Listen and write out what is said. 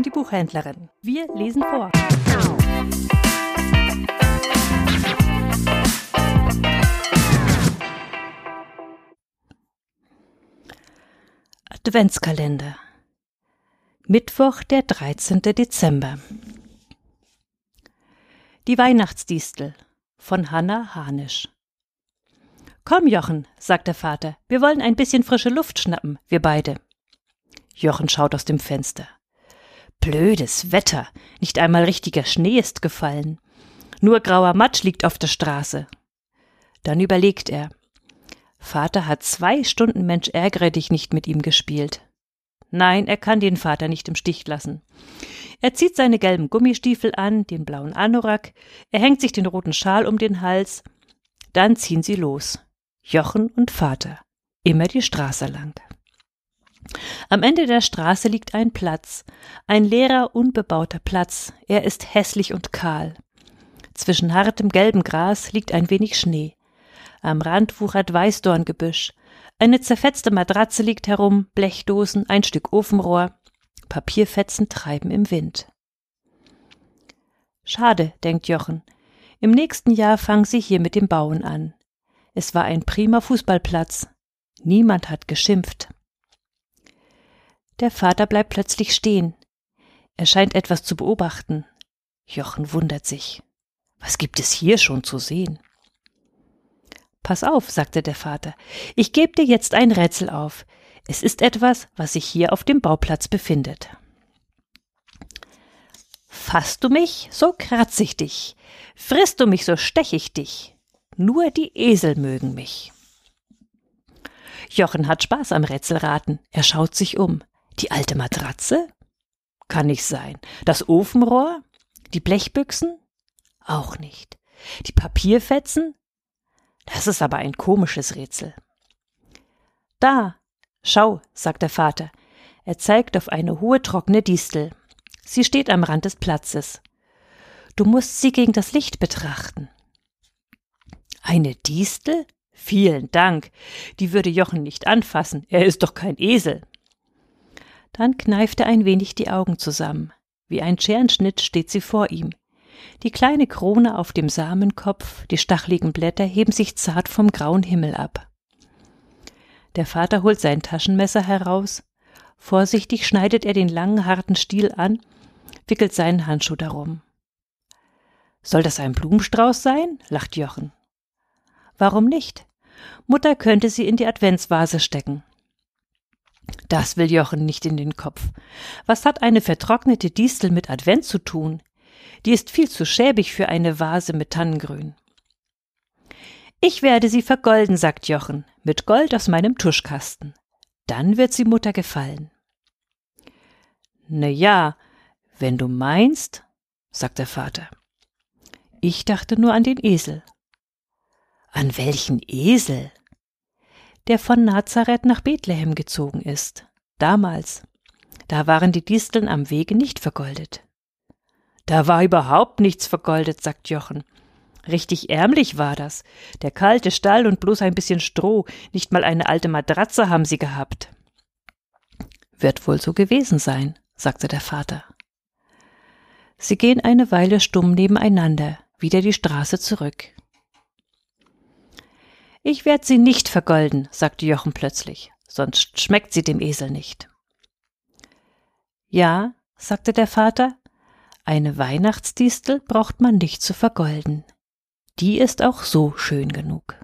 Buchhändlerin. Wir lesen vor. Adventskalender. Mittwoch, der 13. Dezember. Die Weihnachtsdistel von Hanna Hanisch. Komm, Jochen, sagt der Vater, wir wollen ein bisschen frische Luft schnappen, wir beide. Jochen schaut aus dem Fenster. Blödes Wetter, nicht einmal richtiger Schnee ist gefallen. Nur grauer Matsch liegt auf der Straße. Dann überlegt er. Vater hat zwei Stunden Mensch ärgere dich nicht mit ihm gespielt. Nein, er kann den Vater nicht im Stich lassen. Er zieht seine gelben Gummistiefel an, den blauen Anorak, er hängt sich den roten Schal um den Hals. Dann ziehen sie los. Jochen und Vater. Immer die Straße lang. Am Ende der Straße liegt ein Platz, ein leerer, unbebauter Platz. Er ist hässlich und kahl. Zwischen hartem gelbem Gras liegt ein wenig Schnee. Am Rand wuchert Weißdorngebüsch. Eine zerfetzte Matratze liegt herum, Blechdosen, ein Stück Ofenrohr. Papierfetzen treiben im Wind. Schade, denkt Jochen. Im nächsten Jahr fangen sie hier mit dem Bauen an. Es war ein prima Fußballplatz. Niemand hat geschimpft. Der Vater bleibt plötzlich stehen. Er scheint etwas zu beobachten. Jochen wundert sich. Was gibt es hier schon zu sehen? Pass auf, sagte der Vater. Ich gebe dir jetzt ein Rätsel auf. Es ist etwas, was sich hier auf dem Bauplatz befindet. Fasst du mich, so kratz ich dich. Frisst du mich, so stech ich dich. Nur die Esel mögen mich. Jochen hat Spaß am Rätselraten. Er schaut sich um. Die alte Matratze? Kann nicht sein. Das Ofenrohr? Die Blechbüchsen? Auch nicht. Die Papierfetzen? Das ist aber ein komisches Rätsel. Da, schau, sagt der Vater. Er zeigt auf eine hohe trockene Distel. Sie steht am Rand des Platzes. Du musst sie gegen das Licht betrachten. Eine Distel? Vielen Dank. Die würde Jochen nicht anfassen. Er ist doch kein Esel. Dann kneift er ein wenig die Augen zusammen. Wie ein Scherenschnitt steht sie vor ihm. Die kleine Krone auf dem Samenkopf, die stachligen Blätter heben sich zart vom grauen Himmel ab. Der Vater holt sein Taschenmesser heraus. Vorsichtig schneidet er den langen, harten Stiel an, wickelt seinen Handschuh darum. Soll das ein Blumenstrauß sein? lacht Jochen. Warum nicht? Mutter könnte sie in die Adventsvase stecken. Das will Jochen nicht in den Kopf. Was hat eine vertrocknete Distel mit Advent zu tun? Die ist viel zu schäbig für eine Vase mit Tannengrün. Ich werde sie vergolden, sagt Jochen, mit Gold aus meinem Tuschkasten. Dann wird sie Mutter gefallen. Na ja, wenn du meinst, sagt der Vater. Ich dachte nur an den Esel. An welchen Esel? Der von Nazareth nach Bethlehem gezogen ist. Damals. Da waren die Disteln am Wege nicht vergoldet. Da war überhaupt nichts vergoldet, sagt Jochen. Richtig ärmlich war das. Der kalte Stall und bloß ein bisschen Stroh, nicht mal eine alte Matratze haben sie gehabt. Wird wohl so gewesen sein, sagte der Vater. Sie gehen eine Weile stumm nebeneinander, wieder die Straße zurück. Ich werd sie nicht vergolden, sagte Jochen plötzlich, sonst schmeckt sie dem Esel nicht. Ja, sagte der Vater, eine Weihnachtsdistel braucht man nicht zu vergolden. Die ist auch so schön genug.